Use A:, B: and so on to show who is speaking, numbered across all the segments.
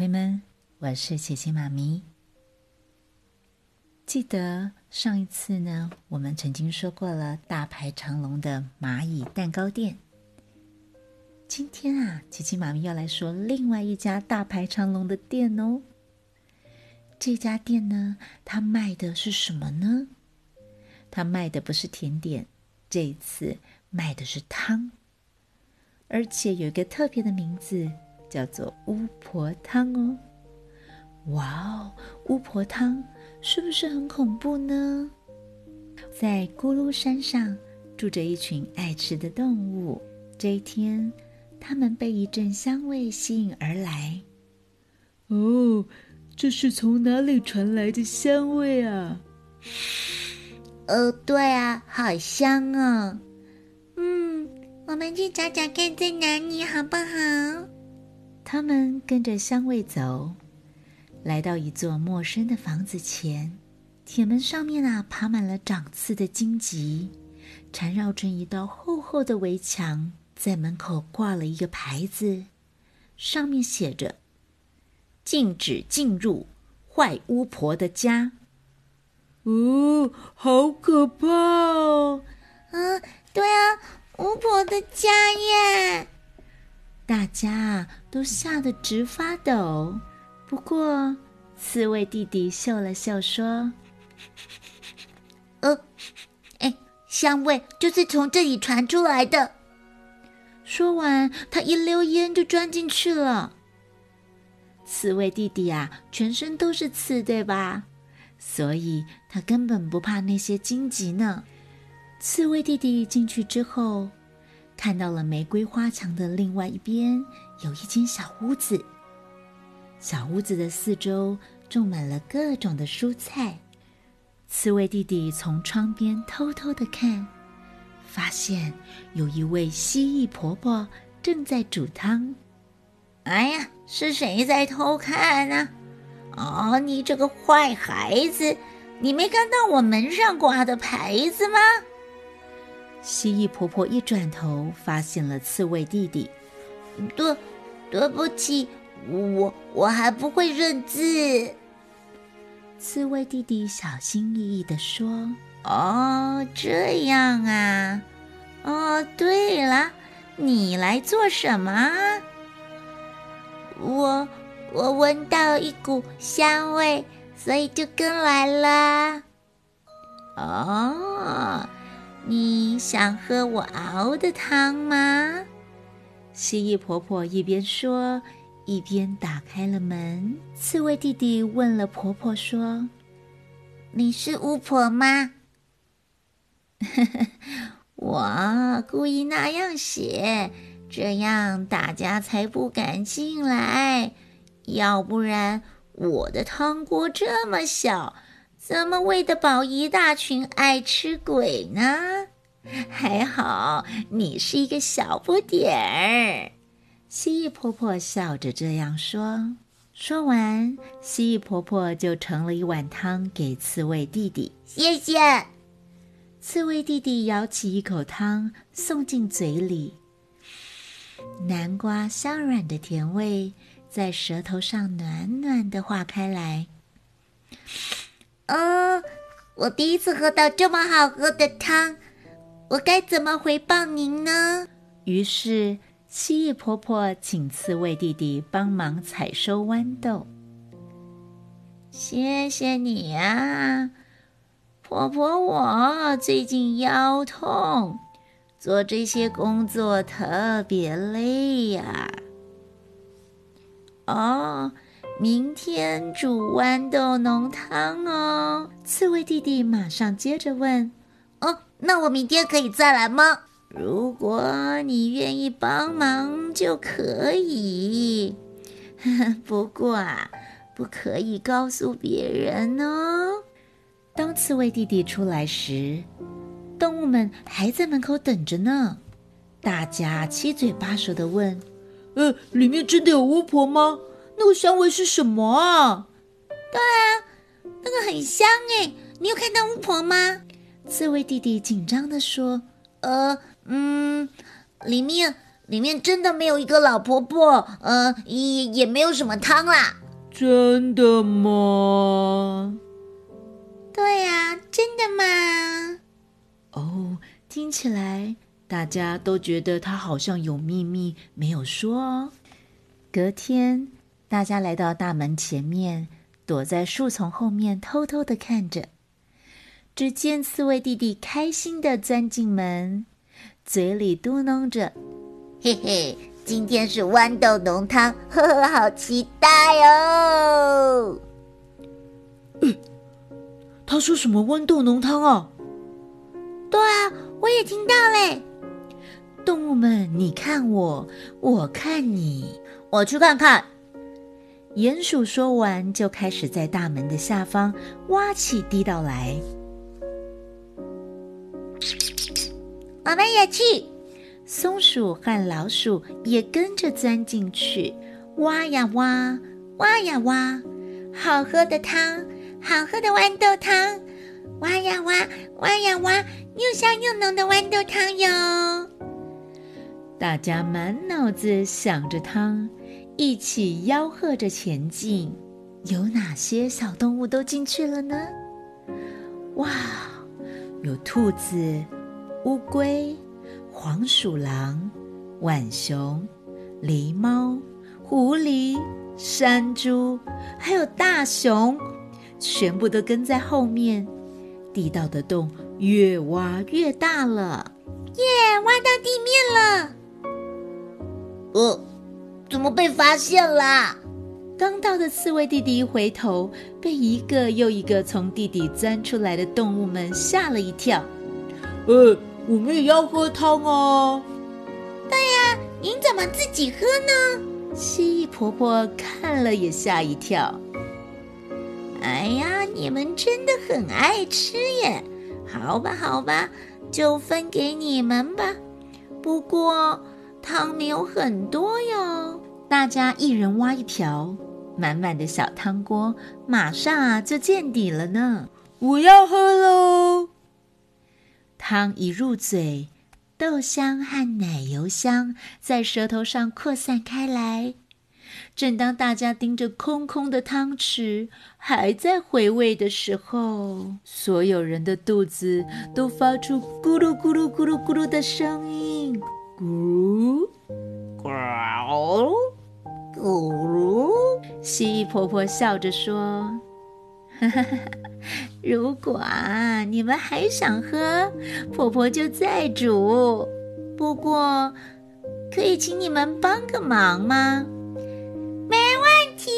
A: 贝们，我是琪琪妈咪。记得上一次呢，我们曾经说过了大排长龙的蚂蚁蛋糕店。今天啊，琪琪妈咪要来说另外一家大排长龙的店哦。这家店呢，它卖的是什么呢？它卖的不是甜点，这一次卖的是汤，而且有一个特别的名字。叫做巫婆汤哦，哇哦，巫婆汤是不是很恐怖呢？在咕噜山上住着一群爱吃的动物。这一天，他们被一阵香味吸引而来。
B: 哦，这是从哪里传来的香味啊？
C: 哦，对啊，好香哦。嗯，我们去找找看在哪里，好不好？
A: 他们跟着香味走，来到一座陌生的房子前。铁门上面啊，爬满了长刺的荆棘，缠绕成一道厚厚的围墙。在门口挂了一个牌子，上面写着：“禁止进入坏巫婆的家。”
B: 哦，好可怕哦！
C: 嗯，对啊，巫婆的家耶！
A: 大家啊，都吓得直发抖。不过，刺猬弟弟嗅了嗅说：“
C: 呃，哎，香味就是从这里传出来的。”
A: 说完，他一溜烟就钻进去了。刺猬弟弟啊，全身都是刺，对吧？所以他根本不怕那些荆棘呢。刺猬弟弟进去之后。看到了玫瑰花墙的另外一边有一间小屋子，小屋子的四周种满了各种的蔬菜。刺猬弟弟从窗边偷偷的看，发现有一位蜥蜴婆婆正在煮汤。
C: 哎呀，是谁在偷看呢？哦，你这个坏孩子，你没看到我门上挂的牌子吗？
A: 蜥蜴婆婆一转头，发现了刺猬弟弟。
C: 对，对不起，我我还不会认字。
A: 刺猬弟弟小心翼翼地说：“
C: 哦，这样啊。哦，对了，你来做什么？我我闻到一股香味，所以就跟来了。哦。”想喝我熬的汤吗？
A: 蜥蜴婆婆一边说，一边打开了门。刺猬弟弟问了婆婆说：“
C: 你是巫婆吗？”我故意那样写，这样大家才不敢进来。要不然，我的汤锅这么小。怎么喂得饱一大群爱吃鬼呢？还好你是一个小不点儿。
A: 蜥蜴婆婆笑着这样说。说完，蜥蜴婆婆就盛了一碗汤给刺猬弟弟。
C: 谢谢。
A: 刺猬弟弟舀起一口汤，送进嘴里。南瓜香软的甜味在舌头上暖暖的化开来。
C: 哦，我第一次喝到这么好喝的汤，我该怎么回报您呢？
A: 于是，蜥蜴婆婆请刺猬弟弟帮忙采收豌豆。
C: 谢谢你啊，婆婆，我最近腰痛，做这些工作特别累呀。哦。明天煮豌豆浓汤哦！
A: 刺猬弟弟马上接着问：“
C: 哦，那我明天可以再来吗？如果你愿意帮忙就可以。不过啊，不可以告诉别人哦。”
A: 当刺猬弟弟出来时，动物们还在门口等着呢。大家七嘴八舌的问：“
B: 呃，里面真的有巫婆吗？”那个香味是什么啊？
C: 对啊，那个很香哎！你有看到巫婆吗？
A: 刺猬弟弟紧张地说：“
C: 呃，嗯，里面里面真的没有一个老婆婆，呃，也也没有什么汤啦。
B: 真的吗？
C: 对呀、真的吗？
A: 哦，听起来大家都觉得他好像有秘密没有说哦。隔天，大家来到大门前面，躲在树丛后面偷偷的看着。只见刺猬弟弟开心的钻进门，嘴里嘟囔着
C: 嘿嘿，今天是豌豆浓汤，呵呵，好期待哦！
B: 他说什么豌豆浓汤啊？
C: 对啊，我也听到嘞，：“
A: 动物们，你看我，我看你。
C: 我去看看。”
A: 鼹鼠说完，就开始在大门的下方挖起地道来。
C: 我们也去。
A: 松鼠和老鼠也跟着钻进去，挖呀挖，挖呀挖，
C: 好喝的汤，好喝的豌豆汤，挖呀挖，挖呀挖，又香又浓的豌豆汤哟！
A: 大家满脑子想着汤，一起吆喝着前进。有哪些小动物都进去了呢？哇，有兔子、乌龟、黄鼠狼、浣熊、狸猫、狐狸、山猪，还有大熊，全部都跟在后面。地道的洞越挖越大了。
C: 耶，挖到地面了。呃，怎么被发现啦？
A: 刚到的刺猬弟弟一回头，被一个又一个从地底钻出来的动物们吓了一跳。
B: 呃，我们也要喝汤哦。
C: 对呀您怎么自己喝呢？
A: 蜥蜴婆婆看了也吓一跳。
C: 哎呀，你们真的很爱吃耶！好吧，好吧，就分给你们吧。不过汤没有很多哟。
A: 大家一人挖一瓢，满满的小汤锅马上啊就见底了呢。
B: 我要喝喽！
A: 汤一入嘴，豆香和奶油香在舌头上扩散开来。正当大家盯着空空的汤匙，还在回味的时候，所有人的肚子都发出咕噜咕噜咕噜咕噜的声音。咕噜，
C: 咕噜，
A: 蜥蜴婆婆笑着说：“ 如果啊，你们还想喝，婆婆就再煮。不过，可以请你们帮个忙吗？
C: 没问题。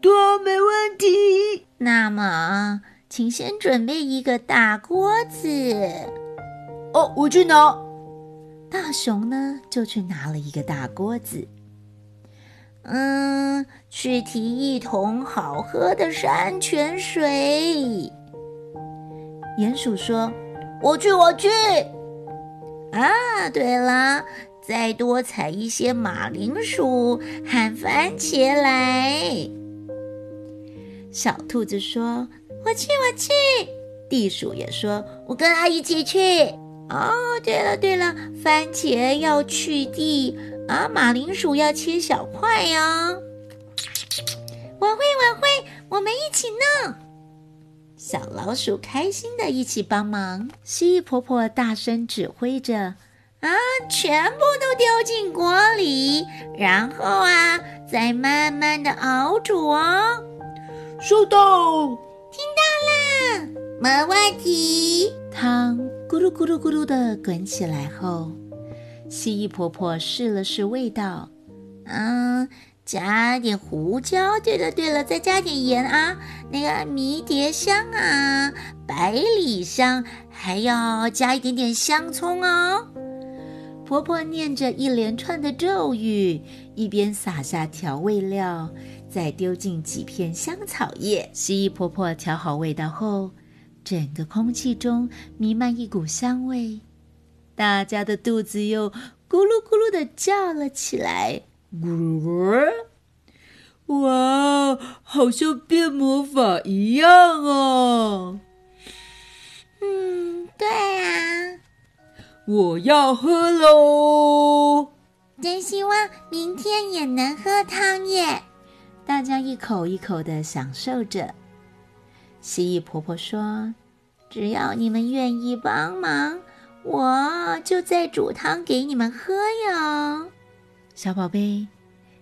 B: 对啊，没问题。
C: 那么，请先准备一个大锅子。
B: 哦，我去拿。
A: 大熊呢，就去拿了一个大锅子。
C: 嗯，去提一桶好喝的山泉水。
A: 鼹鼠说
C: 我去，我去。啊，对了，再多采一些马铃薯和番茄来。：“
A: 小兔子说，
C: 我去，我去。
A: 地鼠也说，
C: 我跟它一起去。哦，对了对了，番茄要去蒂啊，马铃薯要切小块哟。我会，我会，我们一起弄。
A: 小老鼠开心的一起帮忙。蜥蜴婆婆大声指挥着。”
C: 啊，全部都丢进锅里，然后啊，再慢慢的熬煮哦。
B: 收到。
C: 听到啦，没问题。
A: 汤咕噜咕噜咕噜的滚起来后，蜥蜴婆婆试了试味道，
C: 嗯，加点胡椒。对了对了，再加点盐啊。那个迷迭香啊，百里香，还要加一点点香葱哦。
A: 婆婆念着一连串的咒语，一边撒下调味料，再丢进几片香草叶。蜥蜴婆婆调好味道后，整个空气中弥漫一股香味，大家的肚子又咕噜咕噜的叫了起来。咕噜
B: 哇，好像变魔法一样啊！
C: 嗯，对啊，
B: 我要喝喽！
C: 真希望明天也能喝汤耶！
A: 大家一口一口的享受着。蜥蜴婆婆说：“
C: 只要你们愿意帮忙，我就再煮汤给你们喝哟。”
A: 小宝贝，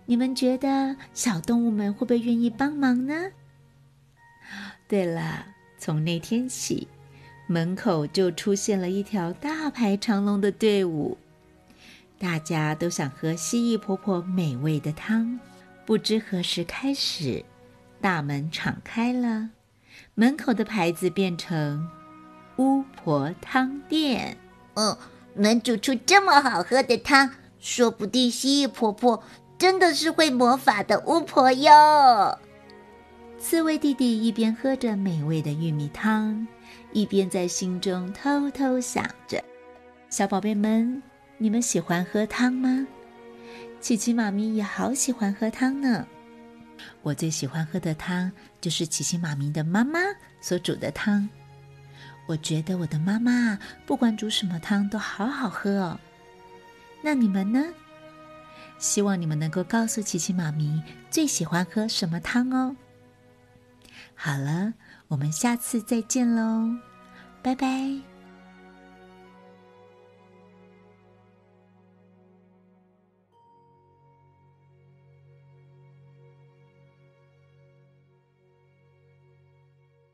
A: 你们觉得小动物们会不会愿意帮忙呢？对了，从那天起，门口就出现了一条大排长龙的队伍，大家都想喝蜥蜴婆婆美味的汤。不知何时开始，大门敞开了，门口的牌子变成“巫婆汤店”。
C: 嗯，能煮出这么好喝的汤，说不定蜥蜴婆婆真的是会魔法的巫婆哟。
A: 刺猬弟弟一边喝着美味的玉米汤，一边在心中偷偷想着：“小宝贝们，你们喜欢喝汤吗？”琪琪妈咪也好喜欢喝汤呢。我最喜欢喝的汤就是琪琪妈咪的妈妈所煮的汤。我觉得我的妈妈不管煮什么汤都好好喝哦。那你们呢？希望你们能够告诉琪琪妈咪最喜欢喝什么汤哦。好了，我们下次再见喽，拜拜。